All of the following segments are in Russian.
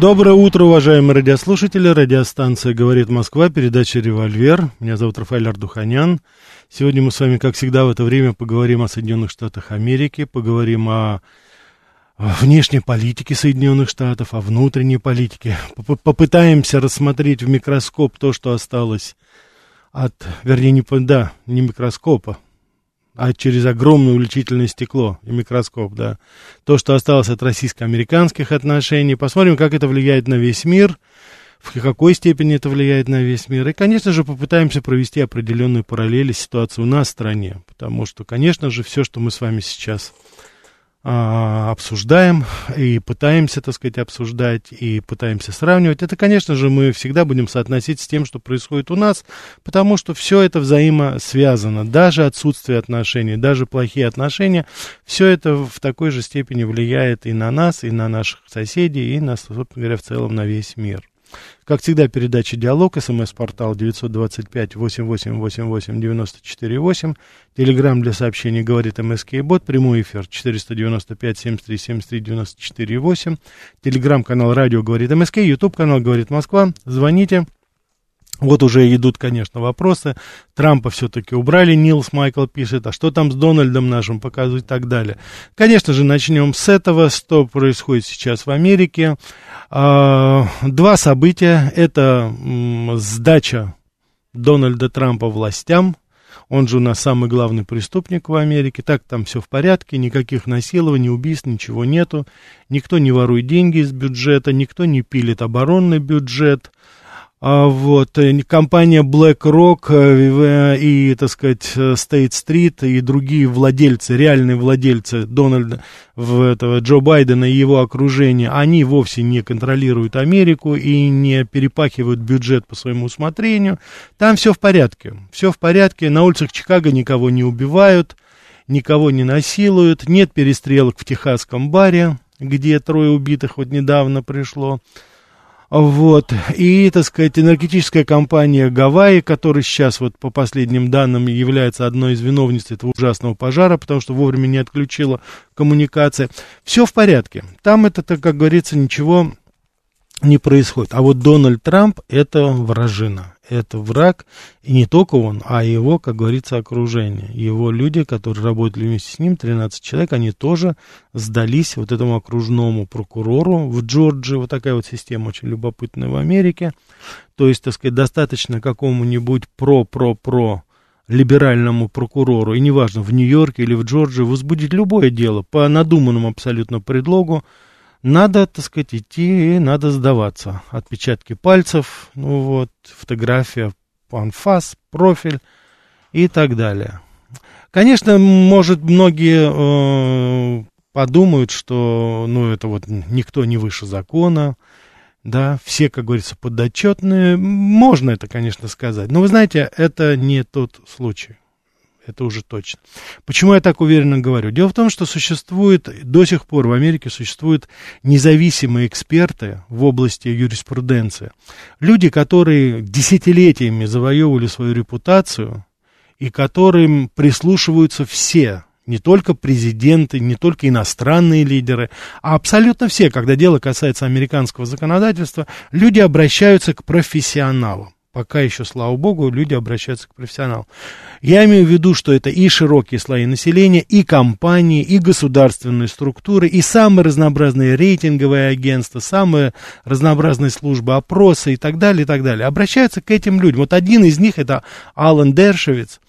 Доброе утро, уважаемые радиослушатели. Радиостанция «Говорит Москва», передача «Револьвер». Меня зовут Рафаэль Ардуханян. Сегодня мы с вами, как всегда, в это время поговорим о Соединенных Штатах Америки, поговорим о внешней политике Соединенных Штатов, о внутренней политике. Попытаемся рассмотреть в микроскоп то, что осталось от, вернее, не, да, не микроскопа, а через огромное увеличительное стекло и микроскоп, да. То, что осталось от российско-американских отношений. Посмотрим, как это влияет на весь мир, в какой степени это влияет на весь мир. И, конечно же, попытаемся провести определенные параллели ситуации у нас в стране. Потому что, конечно же, все, что мы с вами сейчас обсуждаем и пытаемся, так сказать, обсуждать и пытаемся сравнивать, это, конечно же, мы всегда будем соотносить с тем, что происходит у нас, потому что все это взаимосвязано. Даже отсутствие отношений, даже плохие отношения, все это в такой же степени влияет и на нас, и на наших соседей, и на, собственно говоря, в целом на весь мир. Как всегда, передача «Диалог», смс-портал 925-8888-94-8, телеграмм для сообщений «Говорит МСК Бот», прямой эфир 495-73-73-94-8, телеграмм-канал «Радио Говорит МСК», ютуб-канал «Говорит Москва». Звоните, вот уже идут, конечно, вопросы. Трампа все-таки убрали, Нилс Майкл пишет, а что там с Дональдом нашим показывать и так далее. Конечно же, начнем с этого, что происходит сейчас в Америке. А, два события. Это сдача Дональда Трампа властям. Он же у нас самый главный преступник в Америке. Так там все в порядке, никаких насилований, убийств, ничего нету. Никто не ворует деньги из бюджета, никто не пилит оборонный бюджет. А, вот, э, компания BlackRock э, и, так сказать, State Street и другие владельцы, реальные владельцы Дональда, этого, Джо Байдена и его окружения, они вовсе не контролируют Америку и не перепахивают бюджет по своему усмотрению. Там все в порядке, все в порядке, на улицах Чикаго никого не убивают, никого не насилуют, нет перестрелок в техасском баре, где трое убитых вот недавно пришло. Вот. И, так сказать, энергетическая компания Гавайи, которая сейчас, вот по последним данным, является одной из виновниц этого ужасного пожара, потому что вовремя не отключила коммуникация. Все в порядке. Там это, как говорится, ничего не происходит. А вот Дональд Трамп это вражина это враг, и не только он, а его, как говорится, окружение. Его люди, которые работали вместе с ним, 13 человек, они тоже сдались вот этому окружному прокурору в Джорджии. Вот такая вот система очень любопытная в Америке. То есть, так сказать, достаточно какому-нибудь про-про-про либеральному прокурору, и неважно, в Нью-Йорке или в Джорджии, возбудить любое дело по надуманному абсолютно предлогу, надо, так сказать, идти и надо сдаваться. Отпечатки пальцев, ну вот, фотография, анфас, профиль и так далее. Конечно, может, многие э, подумают, что, ну, это вот никто не выше закона, да, все, как говорится, подотчетные. Можно это, конечно, сказать. Но вы знаете, это не тот случай это уже точно. Почему я так уверенно говорю? Дело в том, что существует, до сих пор в Америке существуют независимые эксперты в области юриспруденции. Люди, которые десятилетиями завоевывали свою репутацию и которым прислушиваются все, не только президенты, не только иностранные лидеры, а абсолютно все, когда дело касается американского законодательства, люди обращаются к профессионалам пока еще, слава богу, люди обращаются к профессионалам. Я имею в виду, что это и широкие слои населения, и компании, и государственные структуры, и самые разнообразные рейтинговые агентства, самые разнообразные службы опроса и так далее, и так далее. Обращаются к этим людям. Вот один из них это Алан Дершевиц,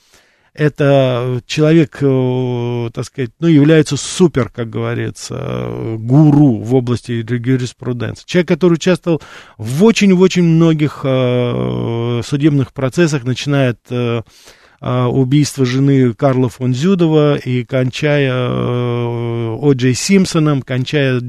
это человек, э, так сказать, ну, является супер, как говорится, гуру в области юриспруденции. Человек, который участвовал в очень-очень многих э, судебных процессах, начиная от э, убийства жены Карла фон Зюдова и кончая О. Джей Симпсоном, кончая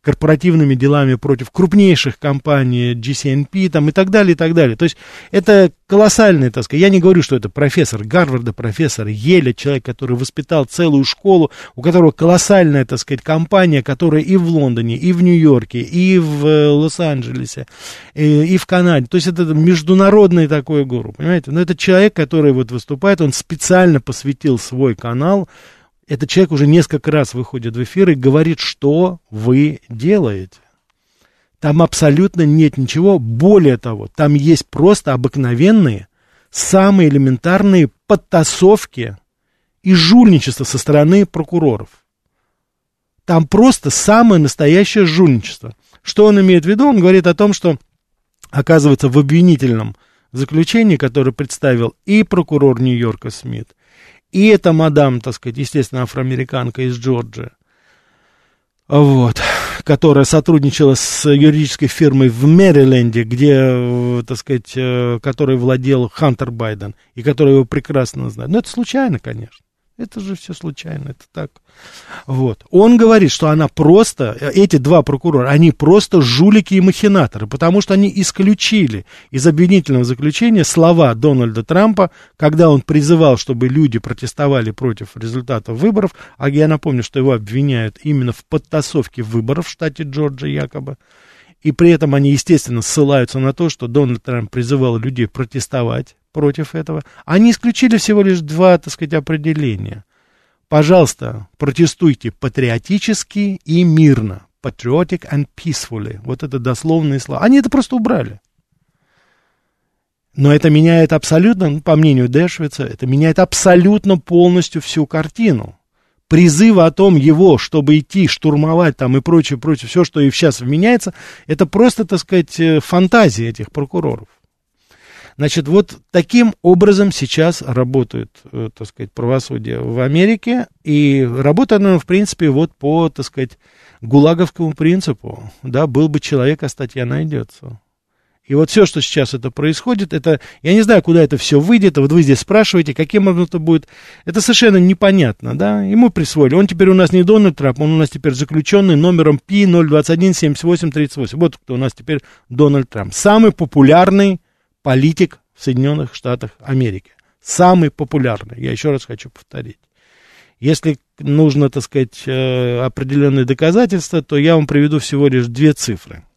корпоративными делами против крупнейших компаний GCNP там, и так далее, и так далее. То есть это колоссальный, так я не говорю, что это профессор Гарварда, профессор Еля, человек, который воспитал целую школу, у которого колоссальная, так сказать, компания, которая и в Лондоне, и в Нью-Йорке, и в э, Лос-Анджелесе, и, и в Канаде. То есть это международный такой гуру, понимаете? Но это человек, который вот выступает, он специально посвятил свой канал, этот человек уже несколько раз выходит в эфир и говорит, что вы делаете. Там абсолютно нет ничего. Более того, там есть просто обыкновенные, самые элементарные подтасовки и жульничество со стороны прокуроров. Там просто самое настоящее жульничество. Что он имеет в виду? Он говорит о том, что, оказывается, в обвинительном заключении, которое представил и прокурор Нью-Йорка Смит, и эта мадам, так сказать, естественно, афроамериканка из Джорджии, вот, которая сотрудничала с юридической фирмой в Мэриленде, где, э, так сказать, э, которой владел Хантер Байден, и который его прекрасно знает. Но это случайно, конечно. Это же все случайно, это так. Вот. Он говорит, что она просто, эти два прокурора, они просто жулики и махинаторы, потому что они исключили из обвинительного заключения слова Дональда Трампа, когда он призывал, чтобы люди протестовали против результатов выборов, а я напомню, что его обвиняют именно в подтасовке выборов в штате Джорджия якобы. И при этом они, естественно, ссылаются на то, что Дональд Трамп призывал людей протестовать против этого. Они исключили всего лишь два, так сказать, определения. Пожалуйста, протестуйте патриотически и мирно. Patriotic and peacefully. Вот это дословные слова. Они это просто убрали. Но это меняет абсолютно, ну, по мнению Дэшвица, это меняет абсолютно полностью всю картину призыва о том его, чтобы идти штурмовать там и прочее, прочее, все, что и сейчас вменяется, это просто, так сказать, э, фантазия этих прокуроров. Значит, вот таким образом сейчас работает, э, так сказать, правосудие в Америке, и работает оно, в принципе, вот по, так сказать, гулаговскому принципу, да, был бы человек, а статья найдется. И вот все, что сейчас это происходит, это, я не знаю, куда это все выйдет, вот вы здесь спрашиваете, каким образом это будет, это совершенно непонятно, да, ему присвоили, он теперь у нас не Дональд Трамп, он у нас теперь заключенный номером P0217838, вот кто у нас теперь Дональд Трамп, самый популярный политик в Соединенных Штатах Америки, самый популярный, я еще раз хочу повторить. Если нужно, так сказать, э, определенные доказательства, то я вам приведу всего лишь две цифры –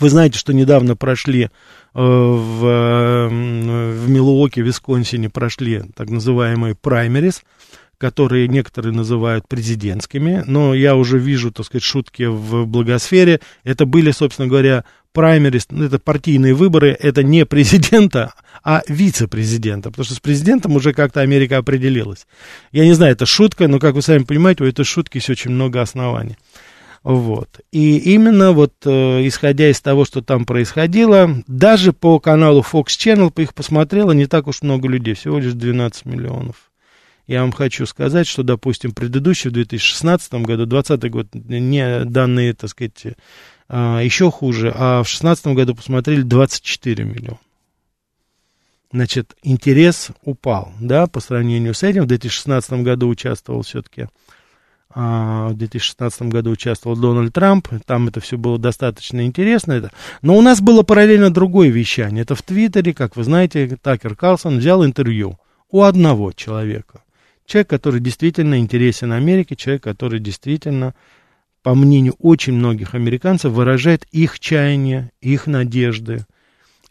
вы знаете, что недавно прошли э, в, в Милуоке, Висконсине, прошли так называемые праймерис, которые некоторые называют президентскими, но я уже вижу, так сказать, шутки в благосфере. Это были, собственно говоря, праймерис, ну, это партийные выборы, это не президента, а вице-президента, потому что с президентом уже как-то Америка определилась. Я не знаю, это шутка, но, как вы сами понимаете, у этой шутки есть очень много оснований. Вот. И именно вот э, исходя из того, что там происходило, даже по каналу Fox Channel их посмотрело не так уж много людей, всего лишь 12 миллионов. Я вам хочу сказать, что, допустим, предыдущий в 2016 году, 2020 год, не данные, так сказать, э, еще хуже, а в 2016 году посмотрели 24 миллиона. Значит, интерес упал, да, по сравнению с этим. В 2016 году участвовал все-таки а, в 2016 году участвовал Дональд Трамп, там это все было достаточно интересно. Это. Но у нас было параллельно другое вещание. Это в Твиттере, как вы знаете, Такер Карлсон взял интервью у одного человека. Человек, который действительно интересен Америке, человек, который действительно, по мнению очень многих американцев, выражает их чаяния, их надежды,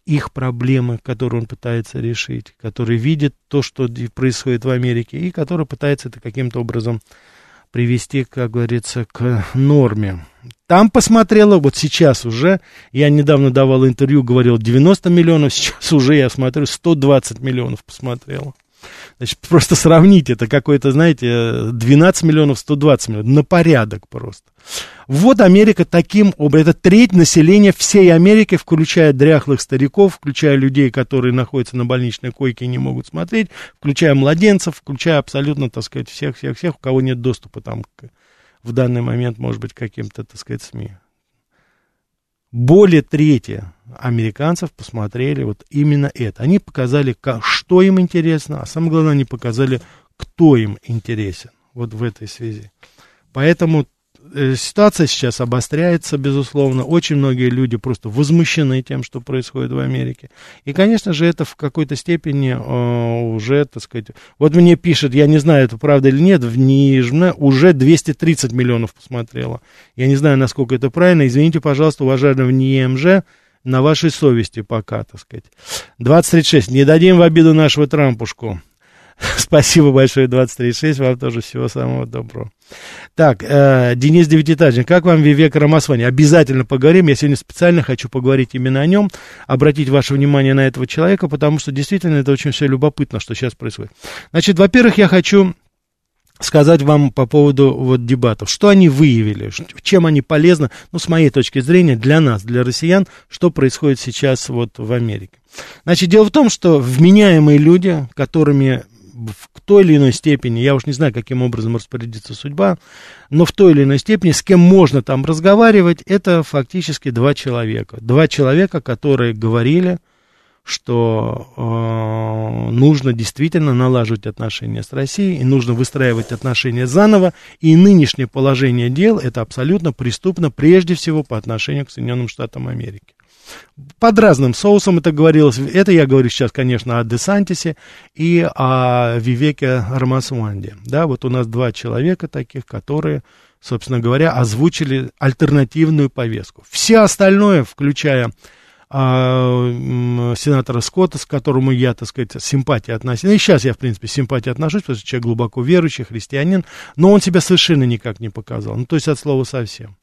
их проблемы, которые он пытается решить, который видит то, что происходит в Америке, и который пытается это каким-то образом привести, как говорится, к норме. Там посмотрела, вот сейчас уже, я недавно давал интервью, говорил 90 миллионов, сейчас уже я смотрю 120 миллионов посмотрела. Значит, просто сравните, это какой-то, знаете, 12 миллионов, 120 миллионов, на порядок просто. Вот Америка таким образом, это треть населения всей Америки, включая дряхлых стариков, включая людей, которые находятся на больничной койке и не могут смотреть, включая младенцев, включая абсолютно, так сказать, всех-всех-всех, у кого нет доступа там к, в данный момент, может быть, каким-то, так сказать, СМИ. Более трети американцев посмотрели вот именно это. Они показали, что им интересно, а самое главное, они показали, кто им интересен вот в этой связи. Поэтому Э, ситуация сейчас обостряется, безусловно. Очень многие люди просто возмущены тем, что происходит в Америке. И, конечно же, это в какой-то степени э, уже, так сказать... Вот мне пишет, я не знаю, это правда или нет, в Нижне уже 230 миллионов посмотрело. Я не знаю, насколько это правильно. Извините, пожалуйста, уважаемый в НИМЖ, на вашей совести пока, так сказать. 2036. Не дадим в обиду нашего Трампушку. Спасибо большое, 2036. Вам тоже всего самого доброго. Так, э, Денис Девятиэтажник, как вам Вивек Рамасвани? Обязательно поговорим. Я сегодня специально хочу поговорить именно о нем, обратить ваше внимание на этого человека, потому что действительно это очень все любопытно, что сейчас происходит. Значит, во-первых, я хочу сказать вам по поводу вот дебатов. Что они выявили, чем они полезны, ну, с моей точки зрения, для нас, для россиян, что происходит сейчас вот в Америке. Значит, дело в том, что вменяемые люди, которыми в той или иной степени, я уж не знаю, каким образом распорядится судьба, но в той или иной степени, с кем можно там разговаривать, это фактически два человека. Два человека, которые говорили, что э, нужно действительно налаживать отношения с Россией, и нужно выстраивать отношения заново, и нынешнее положение дел это абсолютно преступно прежде всего по отношению к Соединенным Штатам Америки. Под разным соусом это говорилось. Это я говорю сейчас, конечно, о Десантисе и о Вивеке Рамасванде. Да, вот у нас два человека таких, которые, собственно говоря, озвучили альтернативную повестку. Все остальное, включая сенатора Скотта, с которому я, так сказать, симпатия относил. И сейчас я, в принципе, симпатия отношусь, потому что человек глубоко верующий, христианин, но он себя совершенно никак не показал. Ну, то есть от слова совсем.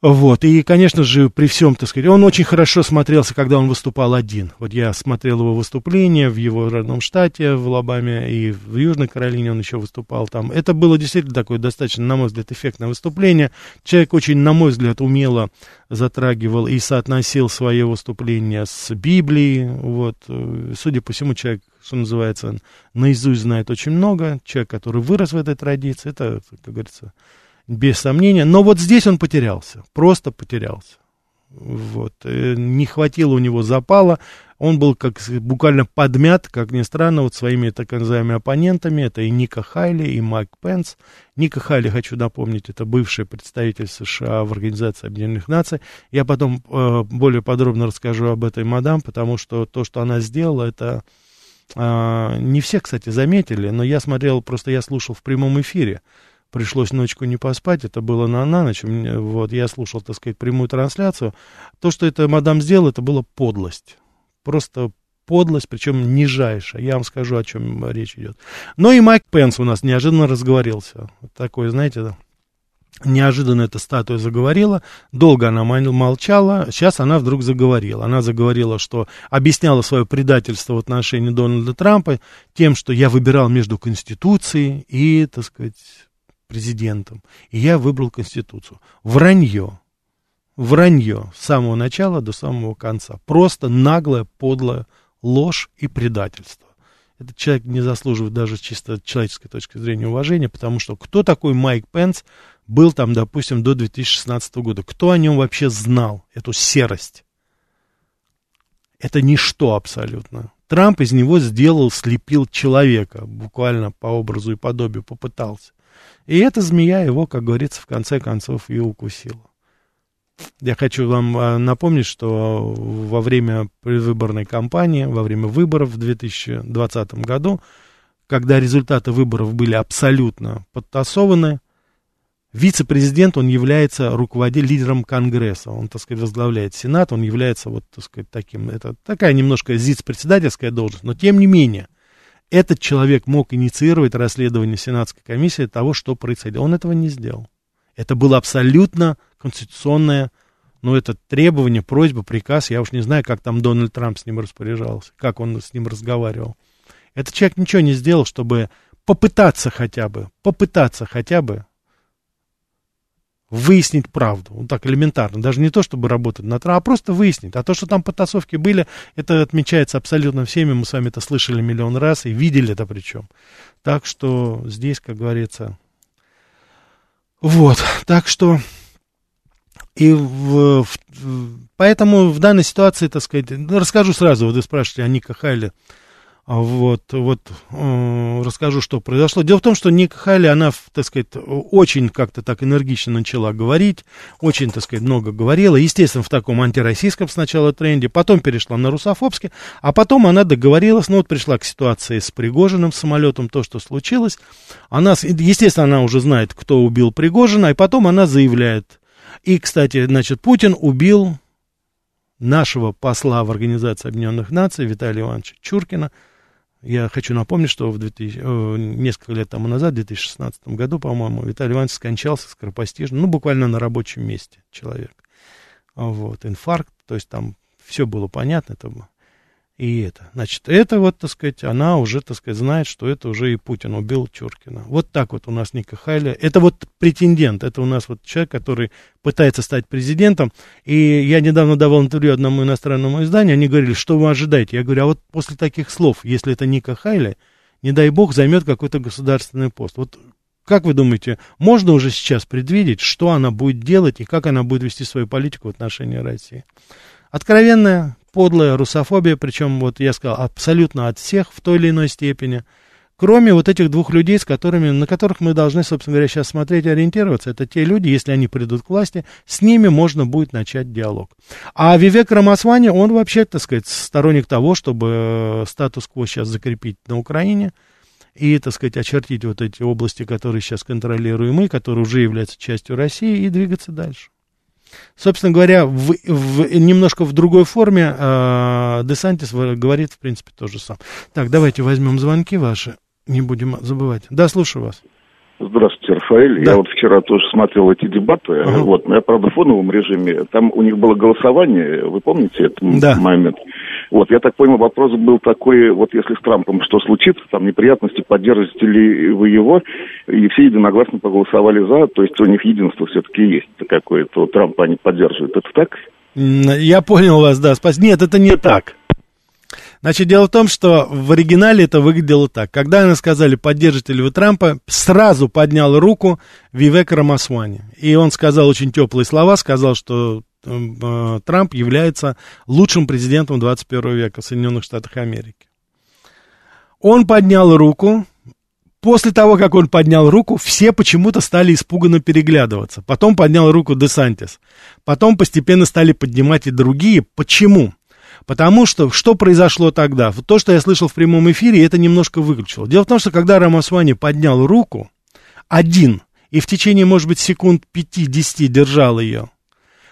Вот, и, конечно же, при всем, так сказать, он очень хорошо смотрелся, когда он выступал один. Вот я смотрел его выступление в его родном штате, в Алабаме, и в Южной Каролине он еще выступал там. Это было действительно такое достаточно, на мой взгляд, эффектное выступление. Человек очень, на мой взгляд, умело затрагивал и соотносил свое выступление с Библией. Вот, судя по всему, человек, что называется, наизусть знает очень много. Человек, который вырос в этой традиции, это, как говорится, без сомнения. Но вот здесь он потерялся, просто потерялся. Вот. Э, не хватило у него запала, он был как буквально подмят, как ни странно, вот своими так называемыми оппонентами, это и Ника Хайли, и Майк Пенс. Ника Хайли, хочу напомнить, это бывший представитель США в Организации Объединенных Наций. Я потом э, более подробно расскажу об этой мадам, потому что то, что она сделала, это э, не все, кстати, заметили, но я смотрел, просто я слушал в прямом эфире пришлось ночку не поспать, это было на, на ночь, вот, я слушал, так сказать, прямую трансляцию. То, что это мадам сделала, это была подлость. Просто подлость, причем нижайшая. Я вам скажу, о чем речь идет. Но и Майк Пенс у нас неожиданно разговорился. Такой, знаете, неожиданно эта статуя заговорила, долго она молчала, сейчас она вдруг заговорила. Она заговорила, что объясняла свое предательство в отношении Дональда Трампа тем, что я выбирал между Конституцией и, так сказать, президентом, и я выбрал Конституцию. Вранье. Вранье с самого начала до самого конца. Просто наглая, подлая ложь и предательство. Этот человек не заслуживает даже чисто человеческой точки зрения уважения, потому что кто такой Майк Пенс был там, допустим, до 2016 года? Кто о нем вообще знал, эту серость? Это ничто абсолютно. Трамп из него сделал, слепил человека, буквально по образу и подобию попытался. И эта змея его, как говорится, в конце концов и укусила. Я хочу вам а, напомнить, что во время предвыборной кампании, во время выборов в 2020 году, когда результаты выборов были абсолютно подтасованы, вице-президент, он является руководителем, лидером Конгресса, он, так сказать, возглавляет Сенат, он является, вот, так сказать, таким, это такая немножко зиц-председательская должность, но тем не менее – этот человек мог инициировать расследование Сенатской комиссии того, что происходило. Он этого не сделал. Это было абсолютно конституционное, ну, это требование, просьба, приказ. Я уж не знаю, как там Дональд Трамп с ним распоряжался, как он с ним разговаривал. Этот человек ничего не сделал, чтобы попытаться хотя бы, попытаться хотя бы выяснить правду. Вот так элементарно. Даже не то, чтобы работать на а просто выяснить. А то, что там потасовки были, это отмечается абсолютно всеми. Мы с вами это слышали миллион раз и видели это причем. Так что здесь, как говорится... Вот. Так что... И в, в, поэтому в данной ситуации, так сказать, ну, расскажу сразу, вот вы спрашиваете о Ника Хайле, Вот, вот э, расскажу, что произошло. Дело в том, что Ника Хайли, она, так сказать, очень как-то так энергично начала говорить, очень, так сказать, много говорила. Естественно, в таком антироссийском сначала тренде, потом перешла на русофобский, а потом она договорилась, ну вот пришла к ситуации с Пригожиным самолетом, то, что случилось. Она, естественно, она уже знает, кто убил Пригожина, и потом она заявляет. И, кстати, значит, Путин убил нашего посла в Организации Объединенных Наций Виталия Ивановича Чуркина, я хочу напомнить, что в 2000, э, несколько лет тому назад, в 2016 году, по-моему, Виталий Иванович скончался скоропостижно, ну, буквально на рабочем месте человек. Вот, инфаркт, то есть там все было понятно, это и это. Значит, это вот, так сказать, она уже, так сказать, знает, что это уже и Путин убил Чуркина. Вот так вот у нас Ника Хайля. Это вот претендент, это у нас вот человек, который пытается стать президентом. И я недавно давал интервью одному иностранному изданию, они говорили, что вы ожидаете? Я говорю, а вот после таких слов, если это Ника Хайля, не дай бог, займет какой-то государственный пост. Вот как вы думаете, можно уже сейчас предвидеть, что она будет делать и как она будет вести свою политику в отношении России? Откровенная подлая русофобия, причем, вот я сказал, абсолютно от всех в той или иной степени. Кроме вот этих двух людей, с которыми, на которых мы должны, собственно говоря, сейчас смотреть и ориентироваться. Это те люди, если они придут к власти, с ними можно будет начать диалог. А Вивек Рамасвани, он вообще, так сказать, сторонник того, чтобы э, статус-кво сейчас закрепить на Украине и, так сказать, очертить вот эти области, которые сейчас контролируем мы, которые уже являются частью России, и двигаться дальше. Собственно говоря, в, в, немножко в другой форме э, Десантис говорит, в принципе, то же самое. Так, давайте возьмем звонки ваши, не будем забывать. Да, слушаю вас. Здравствуйте, Рафаэль. Да. Я вот вчера тоже смотрел эти дебаты. Ага. Вот, но я, правда, в фоновом режиме. Там у них было голосование, вы помните этот да. момент? Вот, я так понял, вопрос был такой, вот если с Трампом что случится, там неприятности, поддержите ли вы его, и все единогласно проголосовали за, то есть у них единство все-таки есть какое-то, Трампа они поддерживают. Это так? Я понял вас, да. Спас... Нет, это не так. Значит, дело в том, что в оригинале это выглядело так. Когда они сказали, поддержите ли вы Трампа, сразу поднял руку Вивек Рамасвани. И он сказал очень теплые слова, сказал, что э, Трамп является лучшим президентом 21 века в Соединенных Штатах Америки. Он поднял руку, После того, как он поднял руку, все почему-то стали испуганно переглядываться. Потом поднял руку Десантис. Потом постепенно стали поднимать и другие. Почему? Потому что что произошло тогда? То, что я слышал в прямом эфире, это немножко выключило. Дело в том, что когда Рамасвани поднял руку, один, и в течение, может быть, секунд 5-10 держал ее,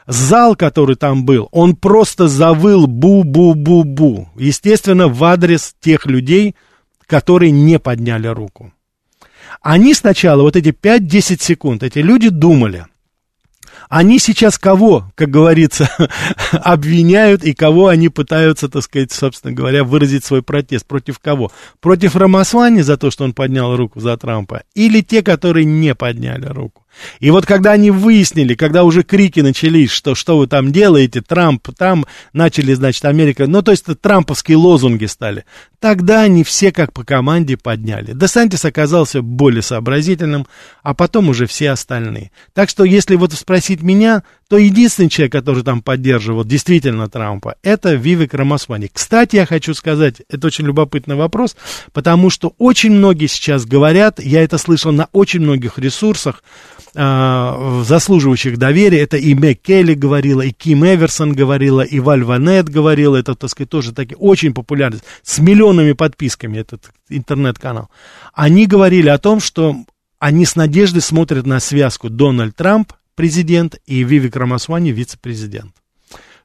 зал, который там был, он просто завыл бу-бу-бу-бу. Естественно, в адрес тех людей, которые не подняли руку. Они сначала, вот эти 5-10 секунд, эти люди думали – они сейчас кого, как говорится, обвиняют и кого они пытаются, так сказать, собственно говоря, выразить свой протест? Против кого? Против Рамасвани за то, что он поднял руку за Трампа? Или те, которые не подняли руку? И вот когда они выяснили, когда уже крики начались, что что вы там делаете, Трамп там, начали, значит, Америка, ну, то есть трамповские лозунги стали, тогда они все как по команде подняли. Десантис оказался более сообразительным, а потом уже все остальные. Так что, если вот спросить меня, то единственный человек, который там поддерживал действительно Трампа, это Вивек Рамасвани. Кстати, я хочу сказать, это очень любопытный вопрос, потому что очень многие сейчас говорят, я это слышал на очень многих ресурсах, э, заслуживающих доверия, это и Мэг Келли говорила, и Ким Эверсон говорила, и Валь Ванет говорила, это, так сказать, тоже такие очень популярные, с миллионами подписками этот интернет-канал. Они говорили о том, что они с надеждой смотрят на связку Дональд Трамп президент, и Вивик Рамасвани вице-президент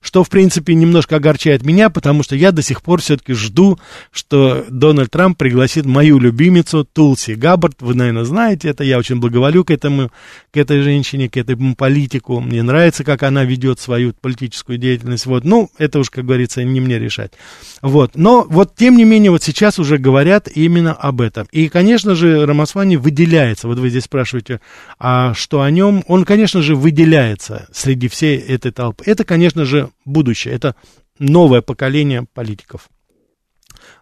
что, в принципе, немножко огорчает меня, потому что я до сих пор все-таки жду, что Дональд Трамп пригласит мою любимицу Тулси Габбард. Вы, наверное, знаете это. Я очень благоволю к этому, к этой женщине, к этому политику. Мне нравится, как она ведет свою политическую деятельность. Вот, ну, это уж, как говорится, не мне решать. Вот, но вот, тем не менее, вот сейчас уже говорят именно об этом. И, конечно же, Рамасвани выделяется. Вот вы здесь спрашиваете, а что о нем? Он, конечно же, выделяется среди всей этой толпы. Это, конечно же, будущее. Это новое поколение политиков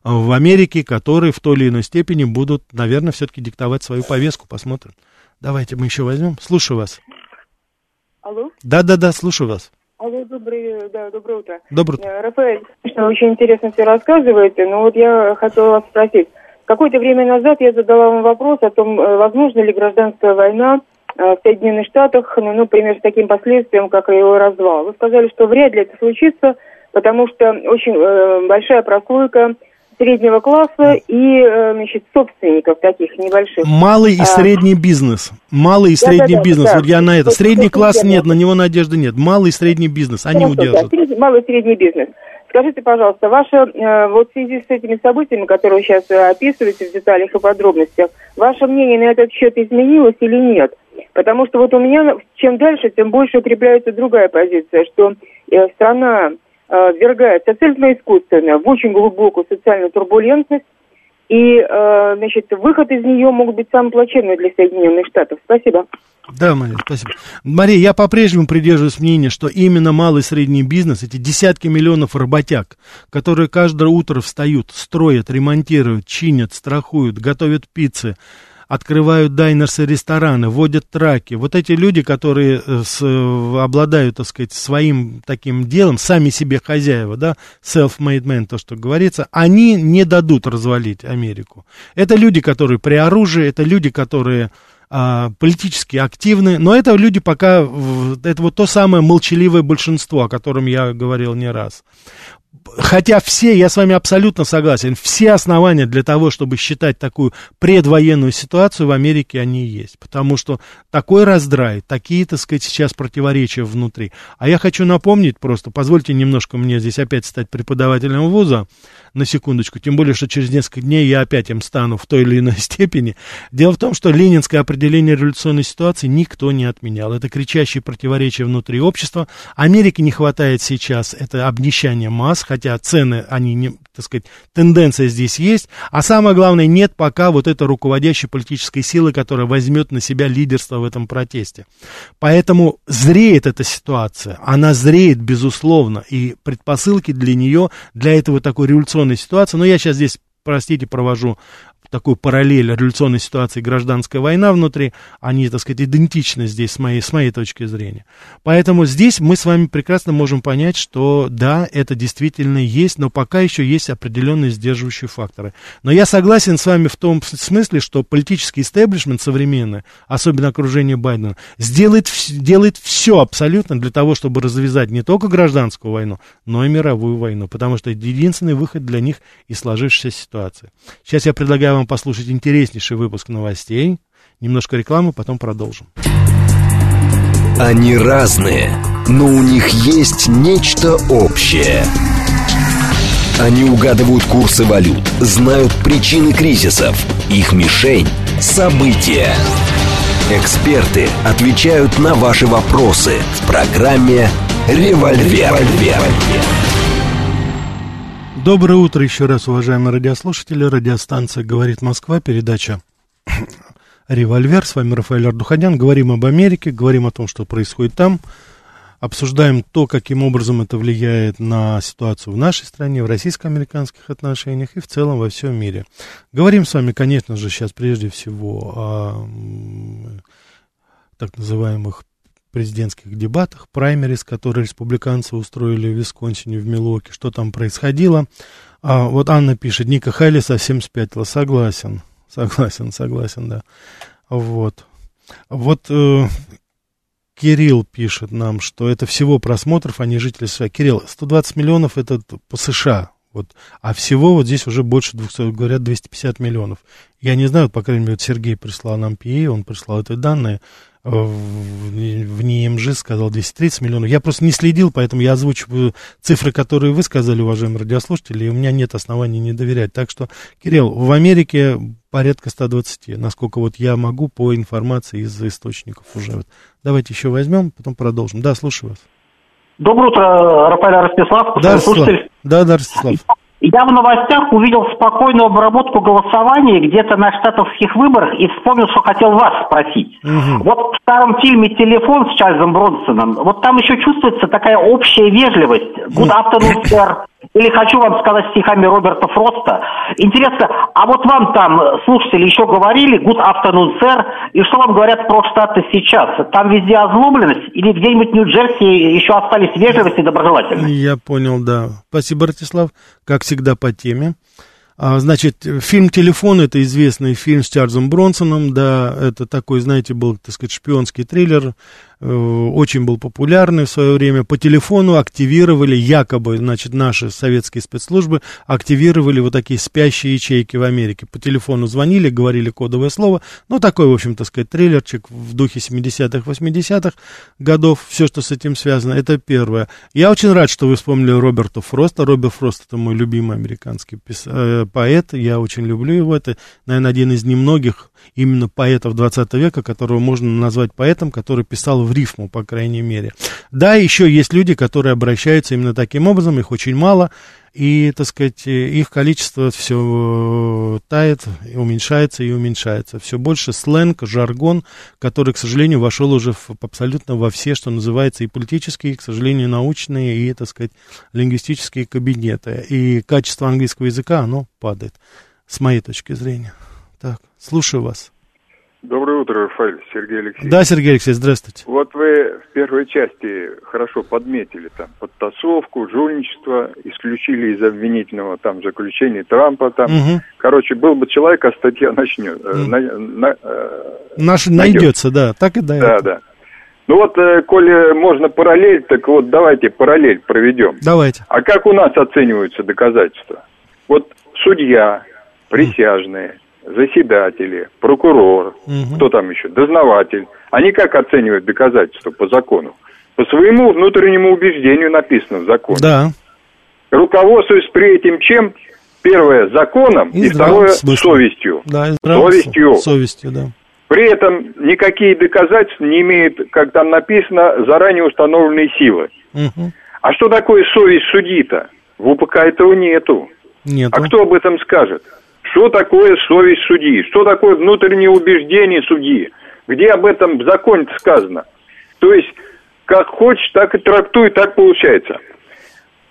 в Америке, которые в той или иной степени будут, наверное, все-таки диктовать свою повестку. Посмотрим. Давайте мы еще возьмем. Слушаю вас. Алло? Да-да-да, слушаю вас. Алло, добрый, да, доброе утро. Доброе утро. Э, Рафаэль, очень интересно все рассказываете, но вот я хотела вас спросить. Какое-то время назад я задала вам вопрос о том, э, возможно ли гражданская война в Соединенных Штатах, ну, например, с таким последствием, как его развал. Вы сказали, что вряд ли это случится, потому что очень э, большая прослойка среднего класса и, э, значит, собственников таких небольших. Малый и а, средний бизнес. Малый и да, средний да, бизнес. Да, вот я на это. Средний класс нет, на него надежды нет. Малый и средний бизнес, они Хорошо, удержат. Да, малый и средний бизнес. Скажите, пожалуйста, ваше, э, вот в связи с этими событиями, которые сейчас э, описываете в деталях и подробностях, ваше мнение на этот счет изменилось или нет? Потому что вот у меня, чем дальше, тем больше укрепляется другая позиция, что э, страна ввергается абсолютно искусственно в очень глубокую социальную турбулентность, и, э, значит, выход из нее мог быть самым плачевным для Соединенных Штатов. Спасибо. Да, Мария, спасибо. Мария, я по-прежнему придерживаюсь мнения, что именно малый и средний бизнес, эти десятки миллионов работяг, которые каждое утро встают, строят, ремонтируют, чинят, страхуют, готовят пиццы, открывают дайнерсы рестораны, водят траки. Вот эти люди, которые э, с, обладают, так сказать, своим таким делом, сами себе хозяева, да, self-made man, то, что говорится, они не дадут развалить Америку. Это люди, которые при оружии, это люди, которые а, политически активны, но это люди пока, это вот то самое молчаливое большинство, о котором я говорил не раз хотя все, я с вами абсолютно согласен, все основания для того, чтобы считать такую предвоенную ситуацию в Америке, они есть. Потому что такой раздрай, такие, так сказать, сейчас противоречия внутри. А я хочу напомнить просто, позвольте немножко мне здесь опять стать преподавателем вуза, на секундочку, тем более, что через несколько дней я опять им стану в той или иной степени. Дело в том, что ленинское определение революционной ситуации никто не отменял. Это кричащие противоречия внутри общества. Америке не хватает сейчас это обнищание масс, хотя цены, они не, так сказать, тенденция здесь есть. А самое главное, нет пока вот этой руководящей политической силы, которая возьмет на себя лидерство в этом протесте. Поэтому зреет эта ситуация. Она зреет, безусловно, и предпосылки для нее, для этого такой революционной ситуации. Но я сейчас здесь простите, провожу такую параллель революционной ситуации гражданская война внутри, они, так сказать, идентичны здесь с моей, с моей точки зрения. Поэтому здесь мы с вами прекрасно можем понять, что да, это действительно есть, но пока еще есть определенные сдерживающие факторы. Но я согласен с вами в том смысле, что политический истеблишмент современный, особенно окружение Байдена, сделает, делает все абсолютно для того, чтобы развязать не только гражданскую войну, но и мировую войну, потому что это единственный выход для них из сложившейся ситуации. Сейчас я предлагаю вам послушать интереснейший выпуск новостей. Немножко рекламы, потом продолжим. Они разные, но у них есть нечто общее. Они угадывают курсы валют, знают причины кризисов. Их мишень – события. Эксперты отвечают на ваши вопросы в программе «Револьвер». «Револьвер». Доброе утро еще раз, уважаемые радиослушатели. Радиостанция «Говорит Москва», передача «Револьвер». С вами Рафаэль Ардуханян. Говорим об Америке, говорим о том, что происходит там. Обсуждаем то, каким образом это влияет на ситуацию в нашей стране, в российско-американских отношениях и в целом во всем мире. Говорим с вами, конечно же, сейчас прежде всего о так называемых президентских дебатах, праймерис, которые республиканцы устроили в Висконсине, в Милуоке, что там происходило. А, вот Анна пишет, Ника Хайли совсем спятила. Согласен, согласен, согласен, да. Вот. Вот э, Кирилл пишет нам, что это всего просмотров, а не жители США. Кирилл, 120 миллионов это по США, вот. А всего вот здесь уже больше 200, говорят, 250 миллионов. Я не знаю, по крайней мере, вот Сергей прислал нам PA, он прислал эти данные в НИМЖ сказал 230 миллионов. Я просто не следил, поэтому я озвучиваю цифры, которые вы сказали, уважаемые радиослушатели, и у меня нет оснований не доверять. Так что, Кирилл, в Америке порядка 120, насколько вот я могу по информации из источников уже. Вот. Давайте еще возьмем, потом продолжим. Да, слушаю вас. Доброе утро, Рафаэль Ростислав, да, слушатель. Да, да, Ростислав. Я в новостях увидел спокойную обработку голосования где-то на штатовских выборах и вспомнил, что хотел вас спросить. Угу. Вот в старом фильме «Телефон» с Чарльзом Бронсоном, вот там еще чувствуется такая общая вежливость. Good afternoon, sir. Или хочу вам сказать стихами Роберта Фроста. Интересно, а вот вам там слушатели еще говорили «Good afternoon, sir», и что вам говорят про Штаты сейчас? Там везде озлобленность или где-нибудь в Нью-Джерси еще остались вежливость и доброжелательность? Я понял, да. Спасибо, Ратислав. Как всегда, по теме. А, значит, фильм «Телефон» — это известный фильм с Чарльзом Бронсоном, да, это такой, знаете, был, так сказать, шпионский триллер, Э, очень был популярный в свое время. По телефону активировали, якобы, значит, наши советские спецслужбы активировали вот такие спящие ячейки в Америке. По телефону звонили, говорили кодовое слово. Ну, такой, в общем, так сказать, трейлерчик в духе 70-х, 80-х годов. Все, что с этим связано, это первое. Я очень рад, что вы вспомнили Роберта Фроста. Роберт Фрост это мой любимый американский пис... э, поэт. Я очень люблю его. Это, наверное, один из немногих именно поэтов 20 века, которого можно назвать поэтом, который писал в рифму, по крайней мере. Да, еще есть люди, которые обращаются именно таким образом, их очень мало, и, так сказать, их количество все тает, и уменьшается и уменьшается. Все больше сленг, жаргон, который, к сожалению, вошел уже в, абсолютно во все, что называется, и политические, и, к сожалению, научные, и, так сказать, лингвистические кабинеты. И качество английского языка, оно падает, с моей точки зрения. Так, слушаю вас. Доброе утро, Рафаэль, Сергей Алексеевич. Да, Сергей Алексеевич, здравствуйте. Вот вы в первой части хорошо подметили там подтасовку, жульничество, исключили из обвинительного там заключения Трампа там. Угу. Короче, был бы человек, а статья начнет. Угу. На, на, э, Наш найдется, да, так и да. Да, да. Ну вот, э, коли можно параллель, так вот давайте параллель проведем. Давайте. А как у нас оцениваются доказательства? Вот судья, присяжные, заседатели, прокурор, угу. кто там еще, дознаватель, они как оценивают доказательства по закону? По своему внутреннему убеждению написано в законе. Да. Руководствуясь при этом чем? Первое законом и, и второе совестью. Да, и совестью. Совестью, да. При этом никакие доказательства не имеют, как там написано, заранее установленные силы. Угу. А что такое совесть судьи-то? В УПК этого нету. Нету. А кто об этом скажет? Что такое совесть судьи? Что такое внутреннее убеждение судьи? Где об этом в законе сказано? То есть, как хочешь, так и трактуй, так получается.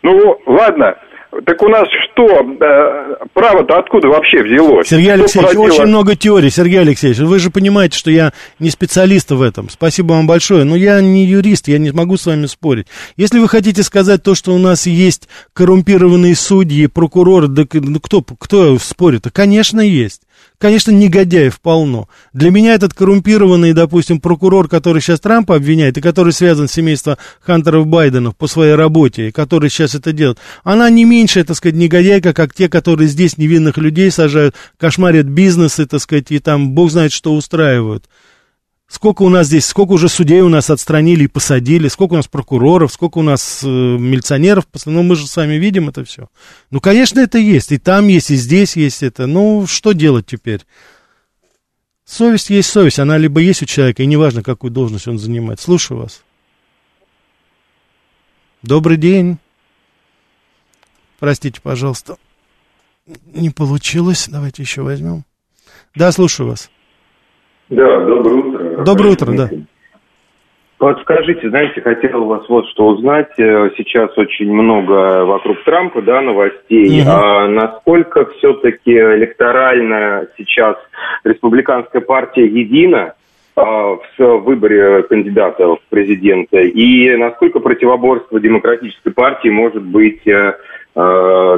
Ну, ладно, так у нас что, э, право-то откуда вообще взялось? Сергей Алексеевич, породило... очень много теорий, Сергей Алексеевич. Вы же понимаете, что я не специалист в этом. Спасибо вам большое. Но я не юрист, я не могу с вами спорить. Если вы хотите сказать то, что у нас есть коррумпированные судьи, прокуроры, да кто, кто спорит? Да, конечно, есть. Конечно, негодяев полно. Для меня этот коррумпированный, допустим, прокурор, который сейчас Трампа обвиняет, и который связан с семейством Хантеров Байденов по своей работе, и который сейчас это делает, она не меньше, так сказать, негодяйка, как те, которые здесь невинных людей сажают, кошмарят бизнесы, так сказать, и там бог знает, что устраивают. Сколько у нас здесь, сколько уже судей у нас отстранили и посадили, сколько у нас прокуроров, сколько у нас э, милиционеров, ну мы же с вами видим это все. Ну, конечно, это есть, и там есть, и здесь есть это. Ну, что делать теперь? Совесть есть совесть, она либо есть у человека, и неважно, какую должность он занимает. Слушаю вас. Добрый день. Простите, пожалуйста. Не получилось. Давайте еще возьмем. Да, слушаю вас. Да, доброе утро. Доброе утро, да. Вот скажите, знаете, хотел у вас вот что узнать. Э, сейчас очень много вокруг Трампа, да, новостей. Угу. А насколько все-таки электорально сейчас республиканская партия едина а, в выборе кандидата в президента? И насколько противоборство демократической партии может быть Э,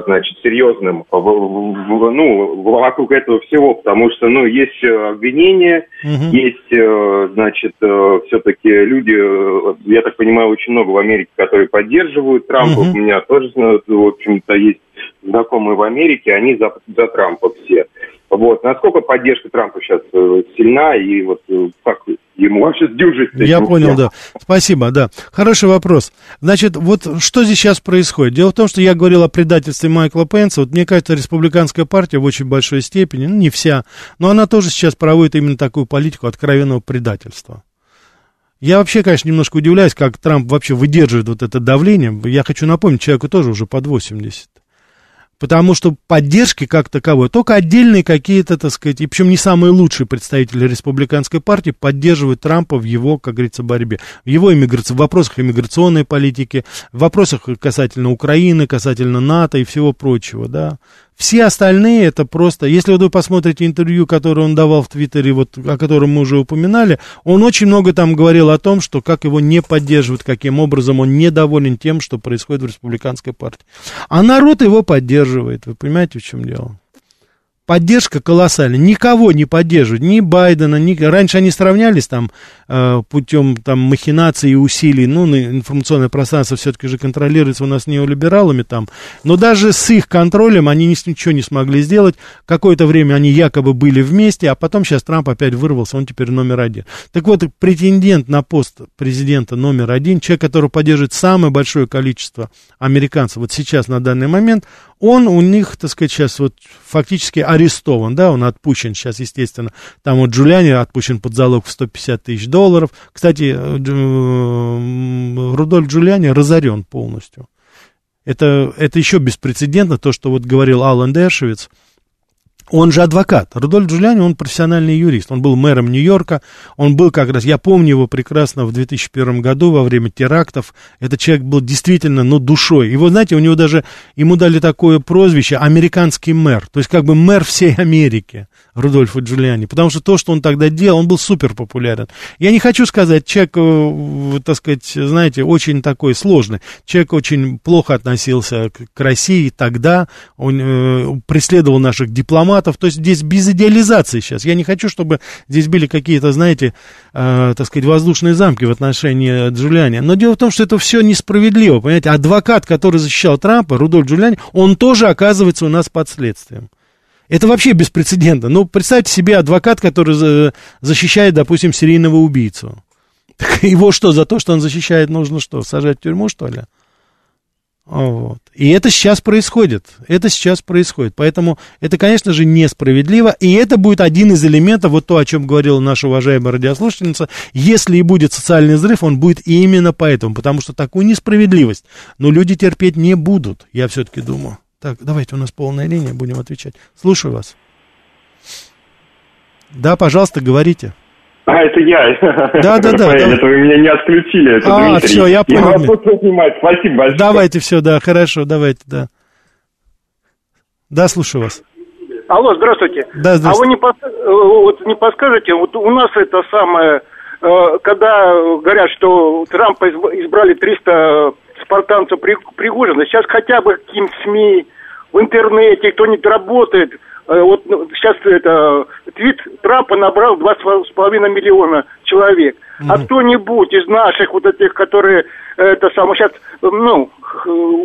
значит, серьезным ну, вокруг этого всего, потому что, ну, есть э, обвинения, угу. есть, э, значит, все-таки люди, я так понимаю, очень много в Америке, которые поддерживают Трампа, угу. у меня тоже, в общем-то, есть знакомые в Америке, они за, за Трампа все. Вот. Насколько поддержка Трампа сейчас э, сильна и вот э, как ему вообще сдюжить? Я понял, да. Спасибо, да. Хороший вопрос. Значит, вот что здесь сейчас происходит? Дело в том, что я говорил о предательстве Майкла Пенса. Вот мне кажется, республиканская партия в очень большой степени, ну не вся, но она тоже сейчас проводит именно такую политику откровенного предательства. Я вообще, конечно, немножко удивляюсь, как Трамп вообще выдерживает вот это давление. Я хочу напомнить, человеку тоже уже под 80. Потому что поддержки как таковой, только отдельные какие-то, так сказать, и причем не самые лучшие представители республиканской партии поддерживают Трампа в его, как говорится, борьбе. В его иммиграции, в вопросах иммиграционной политики, в вопросах касательно Украины, касательно НАТО и всего прочего, да. Все остальные это просто, если вы посмотрите интервью, которое он давал в Твиттере, вот, о котором мы уже упоминали, он очень много там говорил о том, что как его не поддерживают, каким образом он недоволен тем, что происходит в республиканской партии. А народ его поддерживает, вы понимаете, в чем дело? Поддержка колоссальная. Никого не поддерживают, ни Байдена, ни... Раньше они сравнялись там э, путем там, махинаций и усилий. Ну, информационное пространство все-таки же контролируется у нас неолибералами там. Но даже с их контролем они ничего не смогли сделать. Какое-то время они якобы были вместе, а потом сейчас Трамп опять вырвался, он теперь номер один. Так вот, претендент на пост президента номер один, человек, который поддерживает самое большое количество американцев вот сейчас на данный момент, он у них, так сказать, сейчас вот фактически арестован, да, он отпущен сейчас, естественно. Там вот Джулиани отпущен под залог в 150 тысяч долларов. Кстати, э, Рудольф Джулиани разорен полностью. Это, это еще беспрецедентно, то, что вот говорил Алан Дершевиц, он же адвокат. Рудольф Джулиани, он профессиональный юрист. Он был мэром Нью-Йорка. Он был как раз, я помню его прекрасно в 2001 году во время терактов. Этот человек был действительно, ну, душой. И вы знаете, у него даже, ему дали такое прозвище «американский мэр». То есть как бы мэр всей Америки. Рудольфа Джулиани, потому что то, что он тогда делал, он был супер популярен. Я не хочу сказать, человек, э, так сказать, знаете, очень такой сложный. Человек очень плохо относился к, России тогда, он э, преследовал наших дипломатов, то есть здесь без идеализации сейчас. Я не хочу, чтобы здесь были какие-то, знаете, э, так сказать, воздушные замки в отношении Джулиани. Но дело в том, что это все несправедливо, понимаете. Адвокат, который защищал Трампа, Рудольф Джулиани, он тоже оказывается у нас под следствием. Это вообще беспрецедентно. Ну, представьте себе адвокат, который защищает, допустим, серийного убийцу. Так его что, за то, что он защищает, нужно что, сажать в тюрьму, что ли? Вот. И это сейчас происходит. Это сейчас происходит. Поэтому это, конечно же, несправедливо. И это будет один из элементов, вот то, о чем говорила наша уважаемая радиослушательница. Если и будет социальный взрыв, он будет именно поэтому. Потому что такую несправедливость, но люди терпеть не будут, я все-таки думаю. Так, давайте, у нас полная линия, будем отвечать. Слушаю вас. Да, пожалуйста, говорите. А, это я. Да, да, да. Это вы меня не отключили. Это а, Дмитрий. все, я понял. Я Спасибо большое. Давайте, все, да, хорошо, давайте, да. Да, слушаю вас. Алло, здравствуйте. Да, здравствуйте. А вы не, под, вот не подскажете, вот у нас это самое, э, когда говорят, что Трампа избрали 300 спартанцев Пригожина. Сейчас хотя бы каким СМИ, в интернете, кто-нибудь работает. Э, вот ну, сейчас это твит Трампа набрал 2,5 миллиона человек. Mm-hmm. А кто-нибудь из наших вот этих, которые это самое сейчас, ну,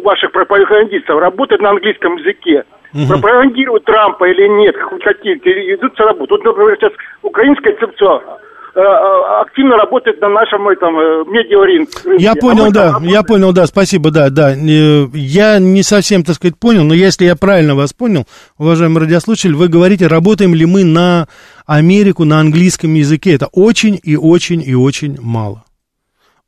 ваших пропагандистов работает на английском языке, угу. пропагандируют Трампа или нет, хоть какие-то, идут работы. Вот, например, сейчас украинская цепца Э, э, активно работает на нашем этом э, медиаринке. Я понял, а да, я понял, да, спасибо, да, да. Я не совсем, так сказать, понял, но если я правильно вас понял, уважаемый радиослушатель, вы говорите, работаем ли мы на Америку на английском языке. Это очень и очень и очень мало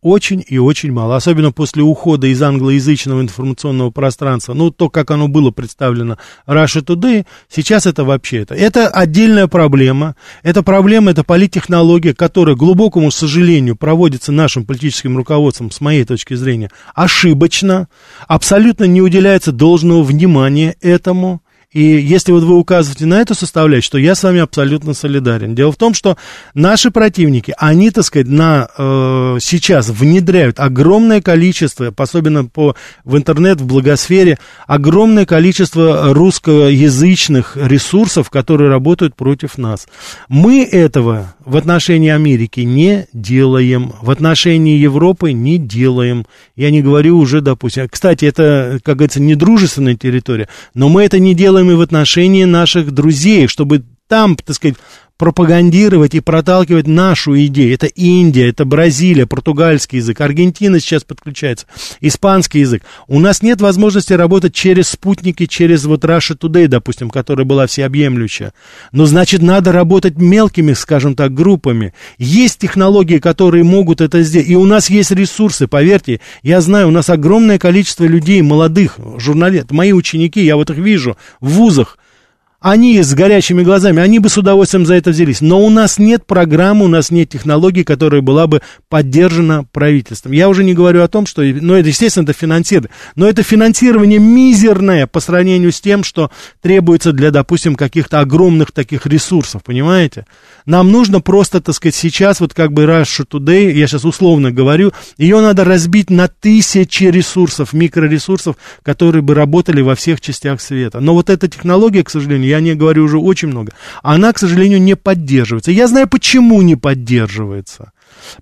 очень и очень мало, особенно после ухода из англоязычного информационного пространства. Ну, то, как оно было представлено Russia Today, сейчас это вообще это. Это отдельная проблема. Это проблема, это политтехнология, которая, к глубокому сожалению, проводится нашим политическим руководством, с моей точки зрения, ошибочно, абсолютно не уделяется должного внимания этому. И если вот вы указываете на эту составляющую, то я с вами абсолютно солидарен. Дело в том, что наши противники, они, так сказать, на, э, сейчас внедряют огромное количество, особенно по, в интернет, в благосфере, огромное количество русскоязычных ресурсов, которые работают против нас. Мы этого в отношении Америки не делаем, в отношении Европы не делаем. Я не говорю уже, допустим, кстати, это, как говорится, не дружественная территория, но мы это не делаем и в отношении наших друзей, чтобы там, так сказать, пропагандировать и проталкивать нашу идею. Это Индия, это Бразилия, португальский язык, Аргентина сейчас подключается, испанский язык. У нас нет возможности работать через спутники, через вот Russia Today, допустим, которая была всеобъемлющая. Но значит, надо работать мелкими, скажем так, группами. Есть технологии, которые могут это сделать. И у нас есть ресурсы, поверьте. Я знаю, у нас огромное количество людей, молодых, журналистов, мои ученики, я вот их вижу в вузах, они с горящими глазами, они бы с удовольствием за это взялись. Но у нас нет программы, у нас нет технологии, которая была бы поддержана правительством. Я уже не говорю о том, что, ну, это, естественно, это финансирование. Но это финансирование мизерное по сравнению с тем, что требуется для, допустим, каких-то огромных таких ресурсов, понимаете? Нам нужно просто, так сказать, сейчас, вот как бы Russia Today, я сейчас условно говорю, ее надо разбить на тысячи ресурсов, микроресурсов, которые бы работали во всех частях света. Но вот эта технология, к сожалению, я не говорю уже очень много, она, к сожалению, не поддерживается. Я знаю, почему не поддерживается.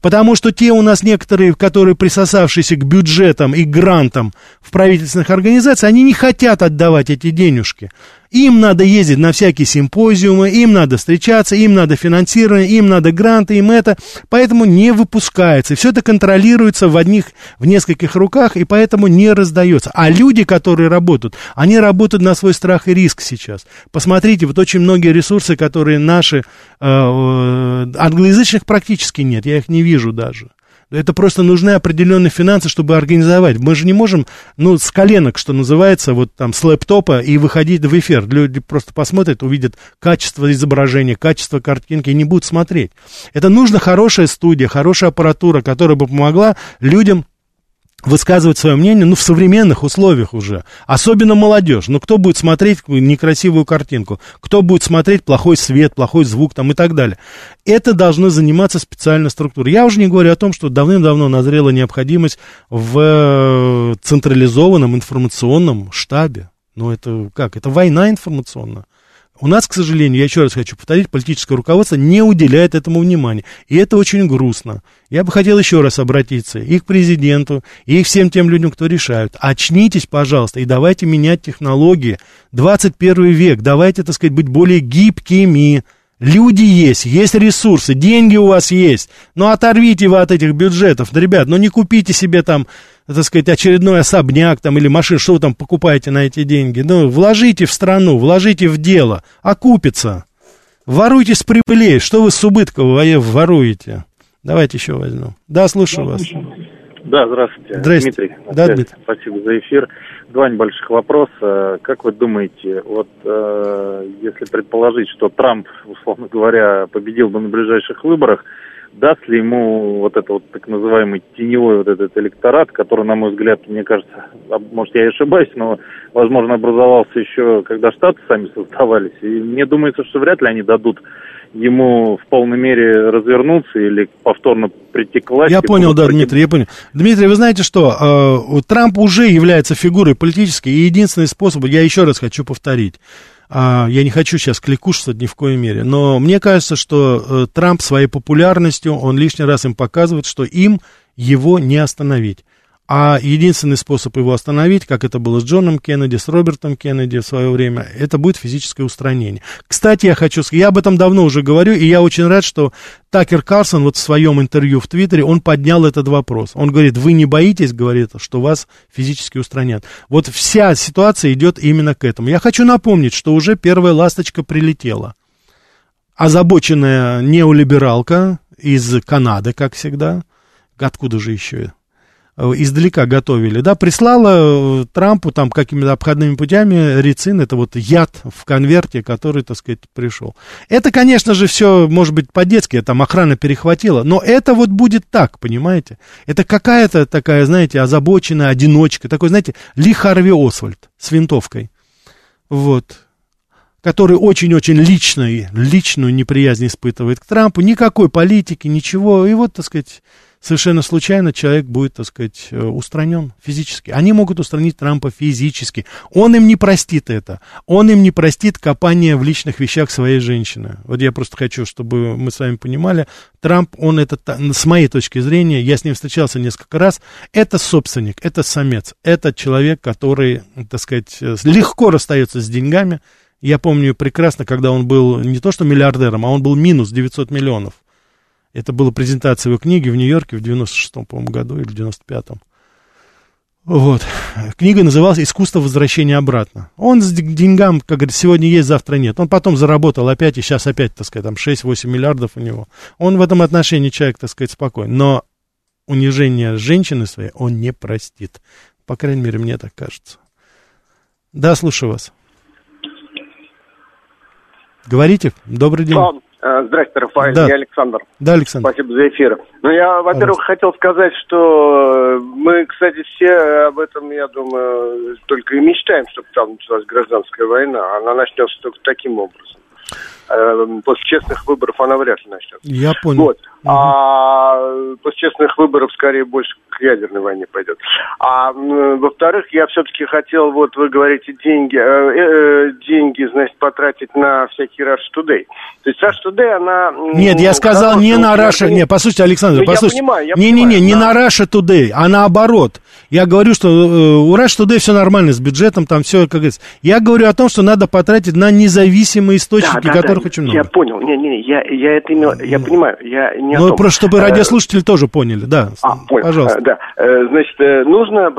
Потому что те у нас некоторые, которые присосавшиеся к бюджетам и грантам в правительственных организациях, они не хотят отдавать эти денежки. Им надо ездить на всякие симпозиумы, им надо встречаться, им надо финансирование, им надо гранты, им это. Поэтому не выпускается. Все это контролируется в одних, в нескольких руках, и поэтому не раздается. А люди, которые работают, они работают на свой страх и риск сейчас. Посмотрите, вот очень многие ресурсы, которые наши, э, англоязычных практически нет, я их не вижу даже. Это просто нужны определенные финансы, чтобы организовать. Мы же не можем, ну, с коленок, что называется, вот там, с лэптопа и выходить в эфир. Люди просто посмотрят, увидят качество изображения, качество картинки и не будут смотреть. Это нужна хорошая студия, хорошая аппаратура, которая бы помогла людям высказывать свое мнение, ну, в современных условиях уже. Особенно молодежь. Ну, кто будет смотреть некрасивую картинку? Кто будет смотреть плохой свет, плохой звук там и так далее? Это должны заниматься специальная структура. Я уже не говорю о том, что давным-давно назрела необходимость в э, централизованном информационном штабе. Ну, это как? Это война информационная. У нас, к сожалению, я еще раз хочу повторить, политическое руководство не уделяет этому внимания. И это очень грустно. Я бы хотел еще раз обратиться и к президенту, и к всем тем людям, кто решают. Очнитесь, пожалуйста, и давайте менять технологии. 21 век, давайте, так сказать, быть более гибкими. Люди есть, есть ресурсы, деньги у вас есть. Но оторвите вы от этих бюджетов. Да, ребят, ну не купите себе там так сказать, очередной особняк там или машину, что вы там покупаете на эти деньги. Ну, вложите в страну, вложите в дело, окупится. Воруйте с прибылей, что вы с убытков воруете? Давайте еще возьмем. Да, слушаю вас. Да, здравствуйте. Здравствуйте. Дмитрий. Да, Дмитрий. Спасибо за эфир. Два небольших вопроса. Как вы думаете, вот э, если предположить, что Трамп, условно говоря, победил бы на ближайших выборах, даст ли ему вот это вот так называемый теневой вот этот электорат, который, на мой взгляд, мне кажется, может, я и ошибаюсь, но, возможно, образовался еще, когда Штаты сами создавались. И мне думается, что вряд ли они дадут ему в полной мере развернуться или повторно прийти к власти. Я понял, да, Дмитрий, я понял. Дмитрий, вы знаете что, э, Трамп уже является фигурой политической, и единственный способ, я еще раз хочу повторить, а, я не хочу сейчас кликушиться ни в коей мере, но мне кажется, что э, Трамп своей популярностью, он лишний раз им показывает, что им его не остановить. А единственный способ его остановить, как это было с Джоном Кеннеди, с Робертом Кеннеди в свое время, это будет физическое устранение. Кстати, я хочу сказать, я об этом давно уже говорю, и я очень рад, что Такер Карсон вот в своем интервью в Твиттере, он поднял этот вопрос. Он говорит, вы не боитесь, говорит, что вас физически устранят. Вот вся ситуация идет именно к этому. Я хочу напомнить, что уже первая ласточка прилетела. Озабоченная неолибералка из Канады, как всегда. Откуда же еще издалека готовили, да, прислала э, Трампу там какими-то обходными путями рицин, это вот яд в конверте, который, так сказать, пришел. Это, конечно же, все, может быть, по-детски, там охрана перехватила, но это вот будет так, понимаете? Это какая-то такая, знаете, озабоченная одиночка, такой, знаете, Ли Харви Освальд с винтовкой, вот, который очень-очень личную, личную неприязнь испытывает к Трампу, никакой политики, ничего, и вот, так сказать, совершенно случайно человек будет, так сказать, э, устранен физически. Они могут устранить Трампа физически. Он им не простит это. Он им не простит копание в личных вещах своей женщины. Вот я просто хочу, чтобы мы с вами понимали, Трамп, он это, с моей точки зрения, я с ним встречался несколько раз, это собственник, это самец, это человек, который, так сказать, э, легко расстается с деньгами, Я помню прекрасно, когда он был не то что миллиардером, а он был минус 900 миллионов. Это была презентация его книги в Нью-Йорке в 96-м, по-моему, году или в 95-м. Вот. Книга называлась «Искусство возвращения обратно». Он с деньгам, как говорится, сегодня есть, завтра нет. Он потом заработал опять, и сейчас опять, так сказать, там 6-8 миллиардов у него. Он в этом отношении человек, так сказать, спокойный. Но унижение женщины своей он не простит. По крайней мере, мне так кажется. Да, слушаю вас. Говорите. Добрый день. А, здрасте, Рафаэль, да. я Александр. Да, Александр. Спасибо за эфир. Ну, я, во-первых, хотел сказать, что э, мы, кстати, все об этом, я думаю, только и мечтаем, чтобы там началась гражданская война. Она начнется только таким образом. Э, после честных выборов она вряд ли начнется. Я понял. Вот. А после честных выборов скорее больше к ядерной войне пойдет. А во-вторых, я все-таки хотел, вот вы говорите, деньги, э, э, деньги, значит, потратить на всякий Rush Today. То есть Rush Today, она... Нет, я сказал не на Russia, не, послушайте, Александр, ну, послушайте. Не-не-не, не на Russia Today, а наоборот. Я говорю, что э, у Rush Today все нормально с бюджетом, там все, как говорится. Я говорю о том, что надо потратить на независимые источники, да, да, которых да, очень много. Я понял, не-не-не, я, я это имел, я понимаю, я не Ну, просто чтобы э, радиослушатели тоже поняли, да. А, понял, пожалуйста. Да, э, значит, нужно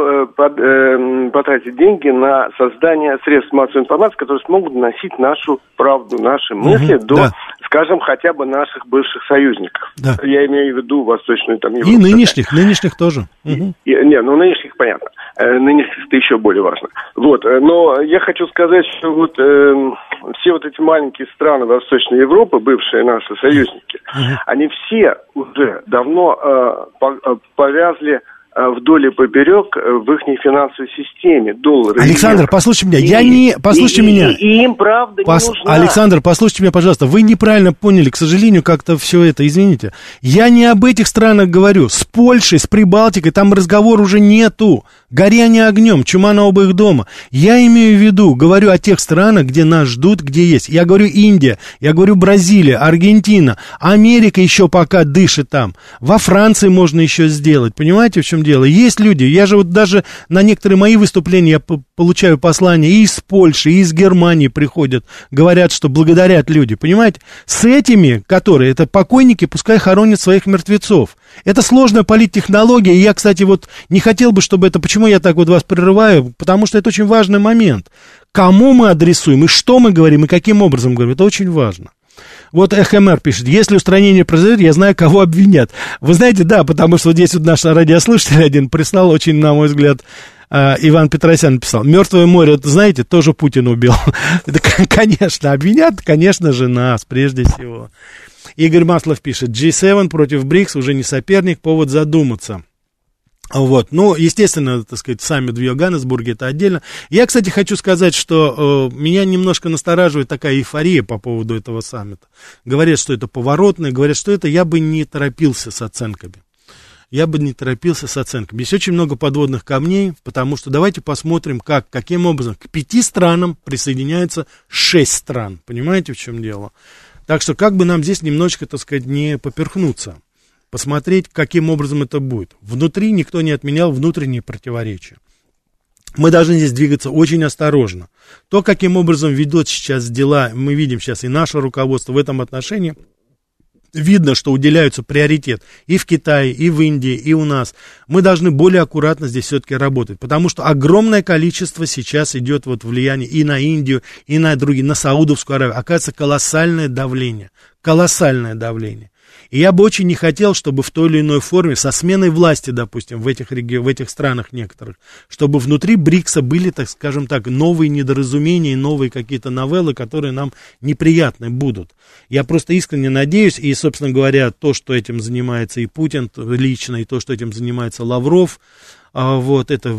потратить деньги на создание средств массовой информации, которые смогут доносить нашу правду, наши мысли угу, до, да. скажем, хотя бы наших бывших союзников. Да. Я имею в виду Восточную там Европу. И нынешних, нынешних тоже. Угу. И, не, ну нынешних понятно. Э, нынешних это еще более важно. Вот, э, но я хочу сказать, что вот э, все вот эти маленькие страны Восточной Европы, бывшие наши союзники, они все уже давно э, повязли Э, вдоль и поперек э, в их финансовой системе. Доллары. Александр, послушайте меня. И, я не... Послушайте и, меня. И, и им правда Пос... не нужна. Александр, послушайте меня, пожалуйста. Вы неправильно поняли, к сожалению, как-то все это, извините. Я не об этих странах говорю. С Польшей, с Прибалтикой, там разговор уже нету. Горяние огнем, чума на оба их дома. Я имею в виду, говорю о тех странах, где нас ждут, где есть. Я говорю Индия, я говорю Бразилия, Аргентина, Америка еще пока дышит там. Во Франции можно еще сделать. Понимаете, в чем дело. Есть люди, я же вот даже на некоторые мои выступления я получаю послания и из Польши, и из Германии приходят, говорят, что благодарят люди, понимаете? С этими, которые, это покойники, пускай хоронят своих мертвецов. Это сложная политтехнология, и я, кстати, вот не хотел бы, чтобы это, почему я так вот вас прерываю, потому что это очень важный момент. Кому мы адресуем, и что мы говорим, и каким образом говорим, это очень важно. Вот ХМР пишет, если устранение произойдет, я знаю, кого обвинят. Вы знаете, да, потому что вот здесь вот наш радиослушатель один прислал очень, на мой взгляд, Uh, Иван Петросян написал, Мертвое море, это, знаете, тоже Путин убил. это, конечно, обвинят, конечно же, нас, прежде всего. Игорь Маслов пишет, G7 против БРИКС уже не соперник, повод задуматься. Вот, ну, естественно, так сказать, саммит в Йоганнесбурге это отдельно. Я, кстати, хочу сказать, что э, меня немножко настораживает такая эйфория по поводу этого саммита. Говорят, что это поворотное, говорят, что это я бы не торопился с оценками. Я бы не торопился с оценками. Есть очень много подводных камней, потому что давайте посмотрим, как, каким образом к пяти странам присоединяется шесть стран. Понимаете, в чем дело? Так что как бы нам здесь немножечко, так сказать, не поперхнуться посмотреть, каким образом это будет. Внутри никто не отменял внутренние противоречия. Мы должны здесь двигаться очень осторожно. То, каким образом ведут сейчас дела, мы видим сейчас и наше руководство в этом отношении, видно, что уделяются приоритет и в Китае, и в Индии, и у нас. Мы должны более аккуратно здесь все-таки работать, потому что огромное количество сейчас идет вот влияние и на Индию, и на другие, на Саудовскую Аравию. Оказывается, колоссальное давление, колоссальное давление. И я бы очень не хотел, чтобы в той или иной форме, со сменой власти, допустим, в этих, реги... в этих странах некоторых, чтобы внутри БРИКСа были, так скажем так, новые недоразумения, новые какие-то новеллы, которые нам неприятны будут. Я просто искренне надеюсь, и, собственно говоря, то, что этим занимается и Путин лично, и то, что этим занимается Лавров, вот это,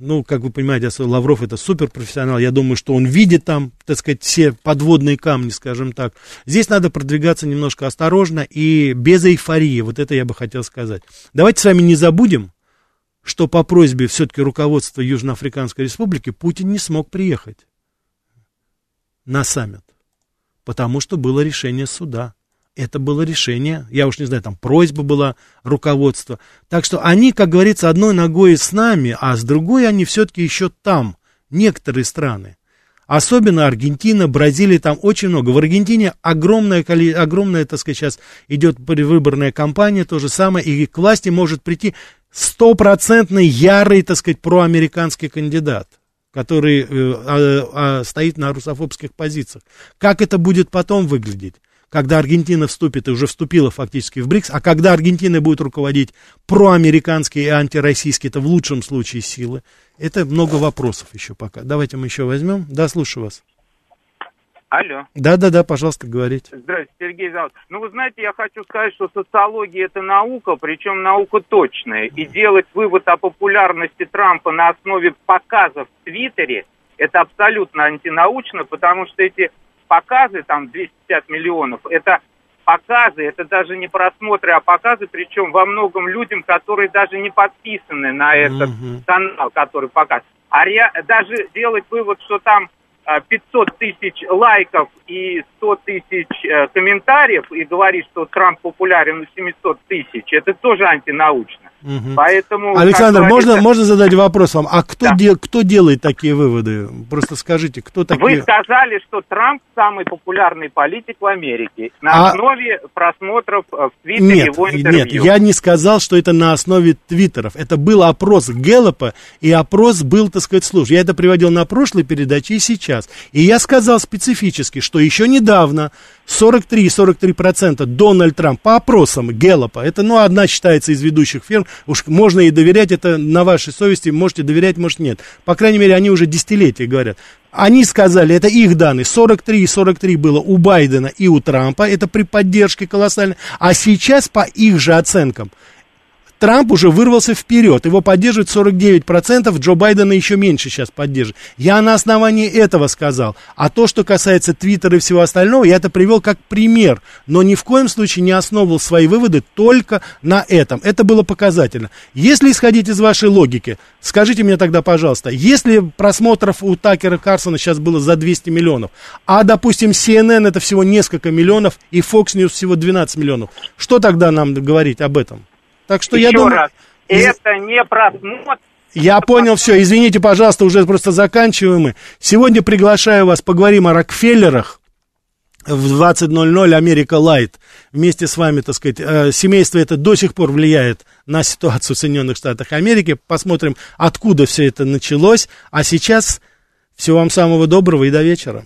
ну, как вы понимаете, Лавров это суперпрофессионал. Я думаю, что он видит там, так сказать, все подводные камни, скажем так. Здесь надо продвигаться немножко осторожно и без эйфории. Вот это я бы хотел сказать. Давайте с вами не забудем, что по просьбе все-таки руководства Южноафриканской Республики Путин не смог приехать на саммит, потому что было решение суда это было решение, я уж не знаю, там просьба была руководства. Так что они, как говорится, одной ногой с нами, а с другой они все-таки еще там, некоторые страны. Особенно Аргентина, Бразилия, там очень много. В Аргентине огромная, огромная, так сказать, сейчас идет предвыборная кампания, то же самое, и к власти может прийти стопроцентный ярый, так сказать, проамериканский кандидат который э, а, стоит на русофобских позициях. Как это будет потом выглядеть? Когда Аргентина вступит и уже вступила фактически в БРИКС, а когда Аргентина будет руководить проамериканские и антироссийские, это в лучшем случае силы, это много вопросов еще пока. Давайте мы еще возьмем. Да, слушаю вас. Алло. Да-да-да, пожалуйста, говорите. Здравствуйте, Сергей Завод. Ну, вы знаете, я хочу сказать, что социология – это наука, причем наука точная. И делать вывод о популярности Трампа на основе показов в Твиттере – это абсолютно антинаучно, потому что эти показы, там 250 миллионов, это показы, это даже не просмотры, а показы, причем во многом людям, которые даже не подписаны на этот mm-hmm. канал, который показывает. А ре... даже делать вывод, что там 500 а, тысяч лайков и 100 тысяч э, комментариев и говорить, что Трамп популярен у 700 тысяч, это тоже антинаучно. Угу. Поэтому, Александр, можно, можно задать вопрос вам? А кто, да. де, кто делает такие выводы? Просто скажите, кто такие... Вы сказали, что Трамп самый популярный политик в Америке на а... основе просмотров э, в Твиттере нет, его интервью. Нет, я не сказал, что это на основе Твиттеров. Это был опрос Гэллопа, и опрос был, так сказать, служ. Я это приводил на прошлой передаче и сейчас. И я сказал специфически, что еще недавно 43-43% Дональд Трамп по опросам Гэллопа, это, ну, одна считается из ведущих фирм, уж можно и доверять, это на вашей совести, можете доверять, может нет. По крайней мере, они уже десятилетия говорят. Они сказали, это их данные, 43 и 43 было у Байдена и у Трампа, это при поддержке колоссальной, а сейчас по их же оценкам Трамп уже вырвался вперед. Его поддерживает 49%, Джо Байдена еще меньше сейчас поддерживает. Я на основании этого сказал. А то, что касается Твиттера и всего остального, я это привел как пример. Но ни в коем случае не основывал свои выводы только на этом. Это было показательно. Если исходить из вашей логики, скажите мне тогда, пожалуйста, если просмотров у Такера Карсона сейчас было за 200 миллионов, а, допустим, CNN это всего несколько миллионов и Fox News всего 12 миллионов, что тогда нам говорить об этом? Так что Еще я думаю... раз, это не просмотр. Я понял все. Извините, пожалуйста, уже просто заканчиваем мы. Сегодня приглашаю вас, поговорим о Рокфеллерах в 20.00 Америка Лайт. Вместе с вами, так сказать, э, семейство это до сих пор влияет на ситуацию в Соединенных Штатах Америки. Посмотрим, откуда все это началось. А сейчас всего вам самого доброго и до вечера.